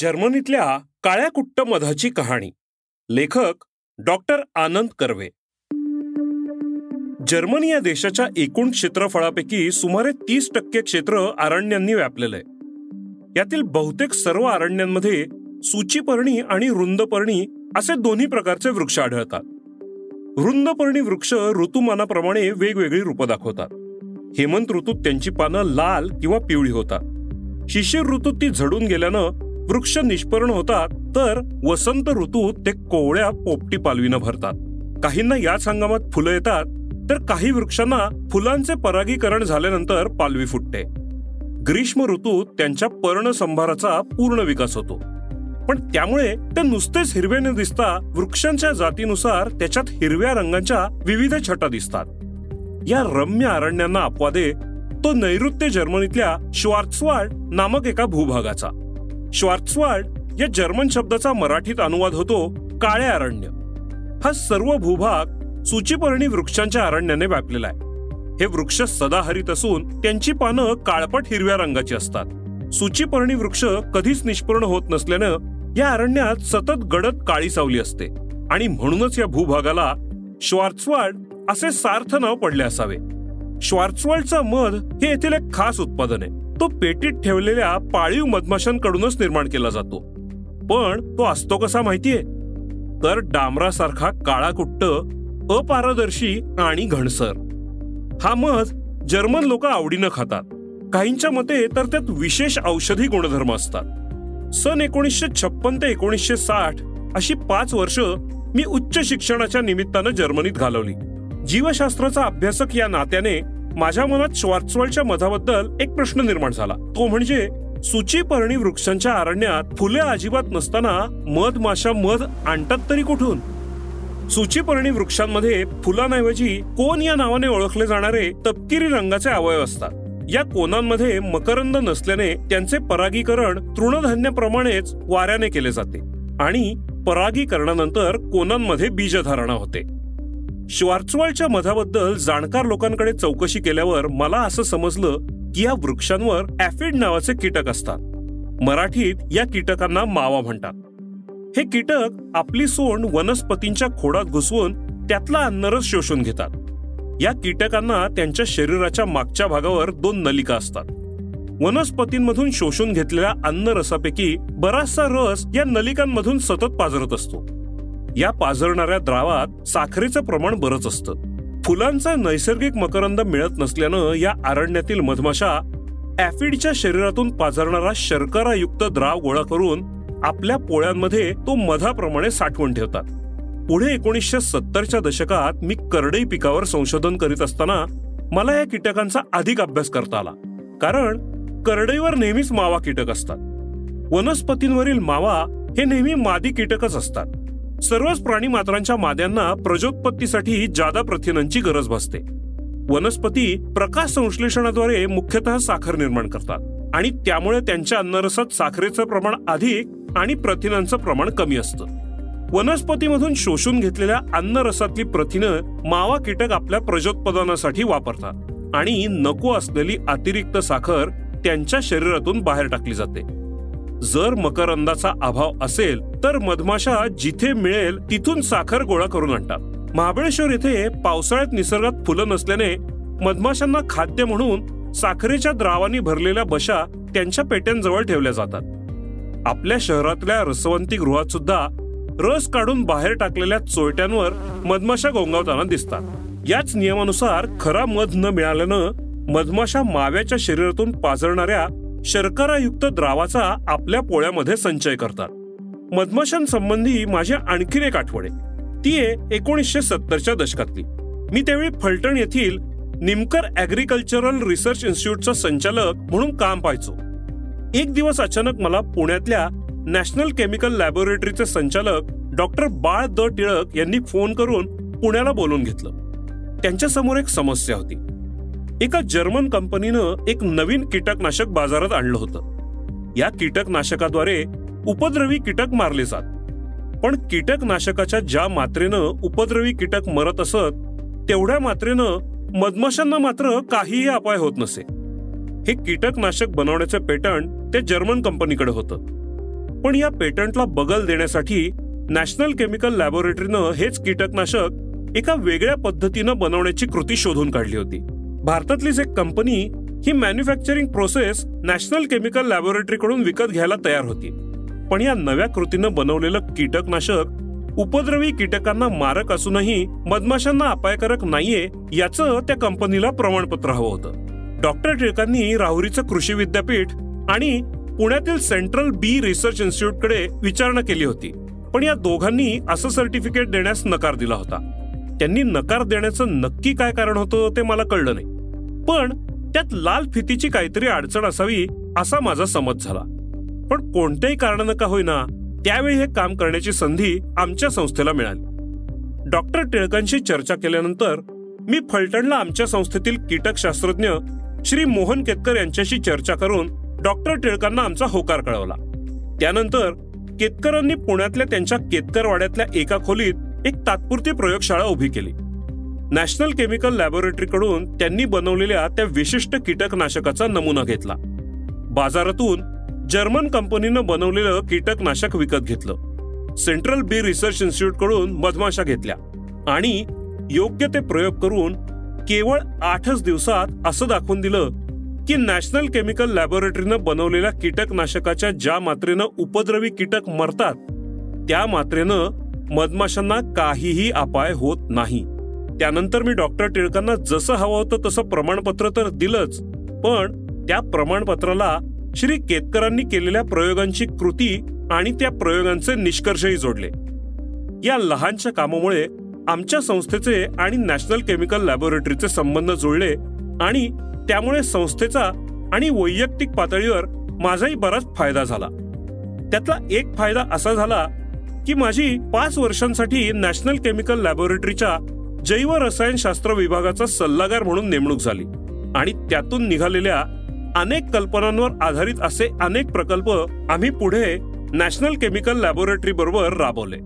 जर्मनीतल्या काळ्या कुट्ट मधाची कहाणी. लेखक डॉक्टर आनंद कर्वे. जर्मनी या देशाच्या एकूण क्षेत्रफळापैकी सुमारे तीस टक्के क्षेत्र अरण्यांनी व्यापलेलं आहे यातील बहुतेक सर्व अरण्यांमध्ये सूचीपर्णी आणि रुंदपर्णी असे दोन्ही प्रकारचे वृक्ष आढळतात. रुंदपर्णी वृक्ष ऋतुमानाप्रमाणे वेगवेगळी रूपं दाखवतात. हेमंत ऋतूत त्यांची पानं लाल किंवा पिवळी होतात. शिशिर ऋतूत ती झडून गेल्यानं वृक्ष निष्पर्ण होतात तर वसंत ऋतूत ते कोवळ्या पोपटी पालवीनं भरतात. काहींना याच हंगामात फुलं येतात तर काही वृक्षांना फुलांचे परागीकरण झाल्यानंतर पालवी फुटते. ग्रीष्म ऋतूत त्यांच्या पर्णसंभाराचा पूर्ण विकास होतो. पण त्यामुळे ते नुसतेच हिरवे न दिसता वृक्षांच्या जातीनुसार त्याच्यात हिरव्या रंगांच्या विविध छटा दिसतात. या रम्य अरण्यांना अपवादे तो नैऋत्य जर्मनीतल्या श्वार्ट्सवाल्ड नामक एका भूभागाचा. श्वार्ट्सवाल्ड या जर्मन शब्दाचा मराठीत अनुवाद होतो काळे अरण्य. हा सर्व भूभाग सूचीपर्णी वृक्षांच्या अरण्याने व्यापलेला आहे. हे वृक्ष सदाहरित असून त्यांची पानं काळपट हिरव्या रंगाची असतात. सूचीपर्णी वृक्ष कधीच निष्पूर्ण होत नसल्यानं या अरण्यात सतत गडद काळी सावली असते आणि म्हणूनच या भूभागाला श्वार्ट्सवाल्ड असे सार्थ नाव पडले असावे. श्वार्ट्सवाल्डचा मध हे येथील एक खास उत्पादन आहे. तो पेटीत ठेवलेल्या पाळीव मधमाशांकडूनच निर्माण केला जातो. पण तो असतो कसा माहितीये? तर डांबरासारखा काळा कुट्ट अपारदर्शी आणि घणसर हा मध जर्मन लोक आवडीनं खातात. काहींच्या मते तर त्यात विशेष औषधी गुणधर्म असतात. सन एकोणीसशे छप्पन ते एकोणीसशे साठ अशी पाच वर्ष मी उच्च शिक्षणाच्या निमित्तानं जर्मनीत घालवली. जीवशास्त्राचा अभ्यासक या नात्याने माझ्या मनात श्वार्ट्सवालच्या मधाबद्दल एक प्रश्न निर्माण झाला. तो म्हणजे सुचीपर्णी वृक्षांच्या अरण्यात फुले अजिबात नसताना मध माशा मध आणतात तरी कुठून? सुचीपर्णी वृक्षांमध्ये फुलांऐवजी कोण या नावाने ओळखले जाणारे तपकिरी रंगाचे अवयव असतात. या कोणांमध्ये मकरंद नसल्याने त्यांचे परागीकरण तृणधान्याप्रमाणेच वाऱ्याने केले जाते आणि परागीकरणानंतर कोणांमध्ये बीजधारणा होते. श्वार्चवालच्या मधाबद्दल जाणकार लोकांकडे चौकशी केल्यावर मला असं समजलं की या वृक्षांवर ऍफिड नावाचे कीटक असतात. मराठीत या कीटकांना मावा म्हणतात. हे कीटक आपली सोंड वनस्पतींच्या खोडात घुसवून त्यातला अन्नरस शोषून घेतात. या कीटकांना त्यांच्या शरीराच्या मागच्या भागावर दोन नलिका असतात. वनस्पतींमधून शोषून घेतलेल्या अन्नरसापैकी बराचसा रस या नलिकांमधून सतत पाजरत असतो. या पाझरणाऱ्या द्रावात साखरेचं प्रमाण बरंच असतं. फुलांचा नैसर्गिक मकरंद मिळत नसल्यानं या अरण्यातील मधमाशा ऍफिडच्या शरीरातून पाझरणारा शर्करायुक्त द्राव गोळा करून आपल्या पोळ्यांमध्ये तो मधाप्रमाणे साठवून ठेवतात. पुढे एकोणीसशे सत्तरच्या दशकात मी करडई पिकावर संशोधन करीत असताना मला या कीटकांचा अधिक अभ्यास करता आला. कारण करडईवर नेहमीच मावा कीटक असतात. वनस्पतींवरील मावा हे नेहमी मादी कीटकच असतात. सर्वच प्राणी मात्रांच्या माद्यांना प्रजोत्पत्तीसाठी जादा प्रथिनांची गरज भासते. वनस्पती प्रकाश संश्लेषणाद्वारे मुख्यतः साखर निर्माण करतात आणि त्यामुळे त्यांच्या अन्नरसात साखरेचं प्रमाण अधिक आणि प्रथिनांचं प्रमाण कमी असतं. वनस्पतीमधून शोषून घेतलेल्या अन्नरसातली प्रथिनं मावा कीटक आपल्या प्रजोत्पादनासाठी वापरतात आणि नको असलेली अतिरिक्त साखर त्यांच्या शरीरातून बाहेर टाकली जाते. जर मकरंदाचा अभाव असेल तर मधमाशा जिथे मिळेल तिथून साखर गोळा करून आणतात. महाबळेश्वर येथे पावसाळ्यात निसर्गात फुलं नसल्याने मधमाशांना खाद्य म्हणून साखरेच्या द्रावानी भरलेल्या बशा त्यांच्या पेट्यांजवळ ठेवल्या जातात. आपल्या शहरातल्या रसवंती गृहात सुद्धा रस काढून बाहेर टाकलेल्या चोयट्यांवर मधमाशा गोंगावताना दिसतात. याच नियमानुसार खरा मध न मिळाल्यानं मधमाशा माव्याच्या शरीरातून पाझरणाऱ्या शर्करायुक्त द्रावाचा आपल्या पोळ्यामध्ये संचय करतात. मधमाशांसंबंधी माझी आणखीन एक आठवण आहे ती आहे एकोणीसशे सत्तरच्या दशकातली. मी त्यावेळी फलटण येथील निमकर ॲग्रिकल्चरल रिसर्च इन्स्टिट्यूटचा संचालक म्हणून काम पाहायचो. एक दिवस अचानक मला पुण्यातल्या नॅशनल केमिकल लॅबोरेटरीचे संचालक डॉक्टर बाळ द टिळक यांनी फोन करून पुण्याला बोलून घेतलं. त्यांच्यासमोर एक समस्या होती. एका जर्मन कंपनीनं एक नवीन कीटकनाशक बाजारात आणलं होतं. या कीटकनाशकाद्वारे उपद्रवी कीटक मारले जात. पण कीटकनाशकाच्या ज्या मात्रेनं उपद्रवी कीटक मरत असत तेवढ्या मात्रेनं मधमाशांना मात्र काहीही अपाय होत नसे. हे कीटकनाशक बनवण्याचं पेटंट ते जर्मन कंपनीकडे होतं. पण या पेटंटला बगल देण्यासाठी नॅशनल केमिकल लॅबोरेटरीनं हेच कीटकनाशक एका वेगळ्या पद्धतीनं बनवण्याची कृती शोधून काढली होती. भारतातलीच एक कंपनी ही मॅन्युफॅक्चरिंग प्रोसेस नॅशनल केमिकल लॅबोरेटरीकडून विकत घ्यायला तयार होती. पण या नव्या कृतीनं बनवलेलं कीटकनाशक उपद्रवी कीटकांना मारक असूनही मधमाशांना अपायकारक नाहीये याचं त्या कंपनीला प्रमाणपत्र हवं होतं. डॉक्टर टिळकांनी राहुरीचं कृषी विद्यापीठ आणि पुण्यातील सेंट्रल बी रिसर्च इन्स्टिट्यूटकडे विचारणा केली होती. पण या दोघांनी असं सर्टिफिकेट देण्यास नकार दिला होता. त्यांनी नकार देण्याचं नक्की काय कारण होतं ते मला कळलं नाही. पण त्यात लाल फितीची काहीतरी अडचण असावी असा माझा समज झाला. पण कोणत्याही कारणानं का होईना त्यावेळी हे काम करण्याची संधी आमच्या संस्थेला मिळाली. डॉक्टर टिळकांशी चर्चा केल्यानंतर मी फलटणला आमच्या संस्थेतील कीटकशास्त्रज्ञ श्री मोहन केतकर यांच्याशी चर्चा करून डॉक्टर टिळकांना आमचा होकार कळवला. त्यानंतर केतकरांनी पुण्यातल्या त्यांच्या केतकरवाड्यातल्या एका खोलीत एक तात्पुरती प्रयोगशाळा उभी केली. नॅशनल केमिकल लॅबोरेटरीकडून त्यांनी बनवलेल्या त्या विशिष्ट कीटकनाशकाचा नमुना घेतला. बाजारातून जर्मन कंपनीनं बनवलेलं कीटकनाशक विकत घेतलं. सेंट्रल बी रिसर्च इन्स्टिट्यूटकडून मधमाशा घेतल्या आणि योग्य ते प्रयोग करून केवळ आठच दिवसात असं दाखवून दिलं की नॅशनल केमिकल लॅबोरेटरीनं बनवलेल्या कीटकनाशकाच्या ज्या मात्रेनं उपद्रवी कीटक मरतात त्या मात्रेनं मधमाशांना काहीही अपाय होत नाही. त्यानंतर मी डॉक्टर टिळकांना जसं हवं होतं तसं प्रमाणपत्र तर दिलंच. पण त्या प्रमाणपत्राला श्री केतकरांनी केलेल्या प्रयोगांची कृती आणि त्या प्रयोगांचे निष्कर्षही जोडले. या लहानशा कामामुळे आमच्या संस्थेचे आणि नॅशनल केमिकल लॅबोरेटरीचे संबंध जुळले आणि त्यामुळे संस्थेचा आणि वैयक्तिक पातळीवर माझाही बराच फायदा झाला. त्यातला एक फायदा असा झाला की माझी पाच वर्षांसाठी नॅशनल केमिकल लॅबोरेटरीच्या जैव रसायनशास्त्र विभागाचा सल्लागार म्हणून नेमणूक झाली. आणि त्यातून निघालेल्या अनेक कल्पनांवर आधारित असे अनेक प्रकल्प आम्ही पुढे नॅशनल केमिकल लॅबोरेटरी बरोबर राबवले.